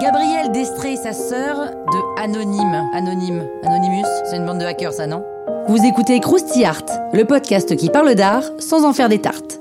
Gabrielle Destré et sa sœur de Anonyme. Anonyme. Anonymous, c'est une bande de hackers, ça, non? Vous écoutez Krusty Art, le podcast qui parle d'art sans en faire des tartes.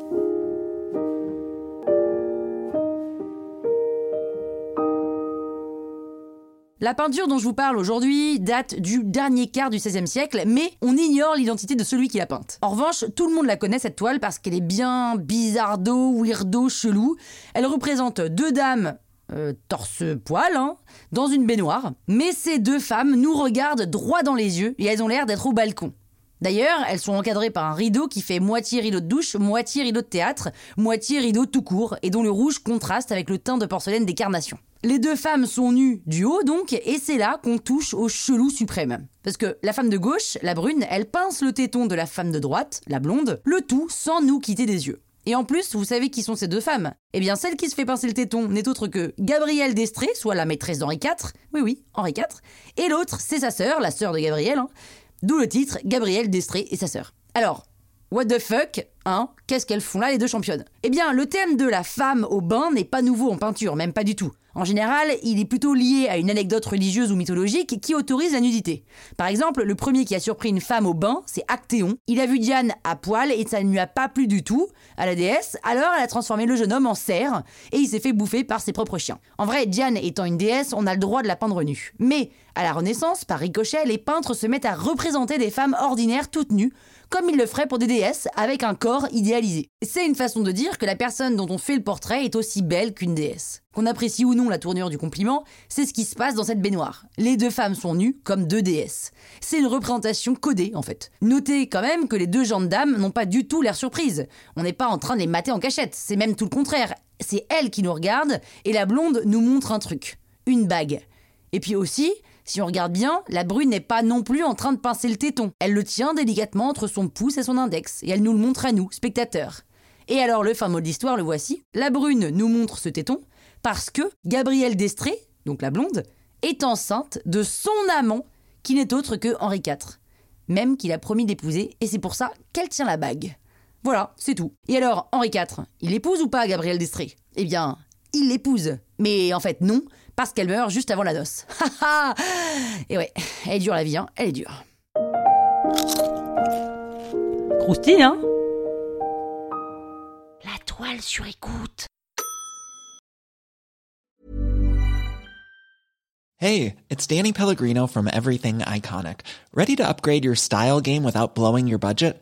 La peinture dont je vous parle aujourd'hui date du dernier quart du XVIe siècle, mais on ignore l'identité de celui qui l'a peinte. En revanche, tout le monde la connaît cette toile parce qu'elle est bien bizardo, weirdo, chelou. Elle représente deux dames euh, torse-poil, hein, dans une baignoire. Mais ces deux femmes nous regardent droit dans les yeux et elles ont l'air d'être au balcon. D'ailleurs, elles sont encadrées par un rideau qui fait moitié rideau de douche, moitié rideau de théâtre, moitié rideau tout court, et dont le rouge contraste avec le teint de porcelaine des carnations. Les deux femmes sont nues du haut donc, et c'est là qu'on touche au chelou suprême. Parce que la femme de gauche, la brune, elle pince le téton de la femme de droite, la blonde, le tout sans nous quitter des yeux. Et en plus, vous savez qui sont ces deux femmes? Eh bien, celle qui se fait pincer le téton n'est autre que Gabrielle d'Estrée, soit la maîtresse d'Henri IV, oui oui, Henri IV, et l'autre, c'est sa sœur, la sœur de Gabrielle, hein. d'où le titre Gabrielle d'Estrée et sa sœur. Alors, What the fuck Hein Qu'est-ce qu'elles font là les deux championnes? Eh bien, le thème de la femme au bain n'est pas nouveau en peinture, même pas du tout. En général, il est plutôt lié à une anecdote religieuse ou mythologique qui autorise la nudité. Par exemple, le premier qui a surpris une femme au bain, c'est Actéon. Il a vu Diane à poil et ça ne lui a pas plu du tout à la déesse, alors elle a transformé le jeune homme en cerf et il s'est fait bouffer par ses propres chiens. En vrai, Diane étant une déesse, on a le droit de la peindre nue. Mais, à la Renaissance, par ricochet, les peintres se mettent à représenter des femmes ordinaires toutes nues, comme ils le feraient pour des déesses, avec un corps idéalisé. C'est une façon de dire que la personne dont on fait le portrait est aussi belle qu'une déesse. Qu'on apprécie ou non la tournure du compliment, c'est ce qui se passe dans cette baignoire. Les deux femmes sont nues comme deux déesses. C'est une représentation codée en fait. Notez quand même que les deux jeunes dames n'ont pas du tout l'air surprises. On n'est pas en train de les mater en cachette, c'est même tout le contraire. C'est elle qui nous regarde et la blonde nous montre un truc. Une bague. Et puis aussi, si on regarde bien, la brune n'est pas non plus en train de pincer le téton. Elle le tient délicatement entre son pouce et son index, et elle nous le montre à nous, spectateurs. Et alors le fin mot de l'histoire, le voici. La brune nous montre ce téton parce que Gabrielle Destré, donc la blonde, est enceinte de son amant, qui n'est autre que Henri IV. Même qu'il a promis d'épouser, et c'est pour ça qu'elle tient la bague. Voilà, c'est tout. Et alors, Henri IV, il épouse ou pas Gabrielle Destré? Eh bien, il l'épouse. Mais en fait, non, parce qu'elle meurt juste avant la noce. Et ouais, elle est dure la vie, hein, elle est dure. Croustille, hein La toile sur écoute. Hey, it's Danny Pellegrino from Everything Iconic. Ready to upgrade your style game without blowing your budget?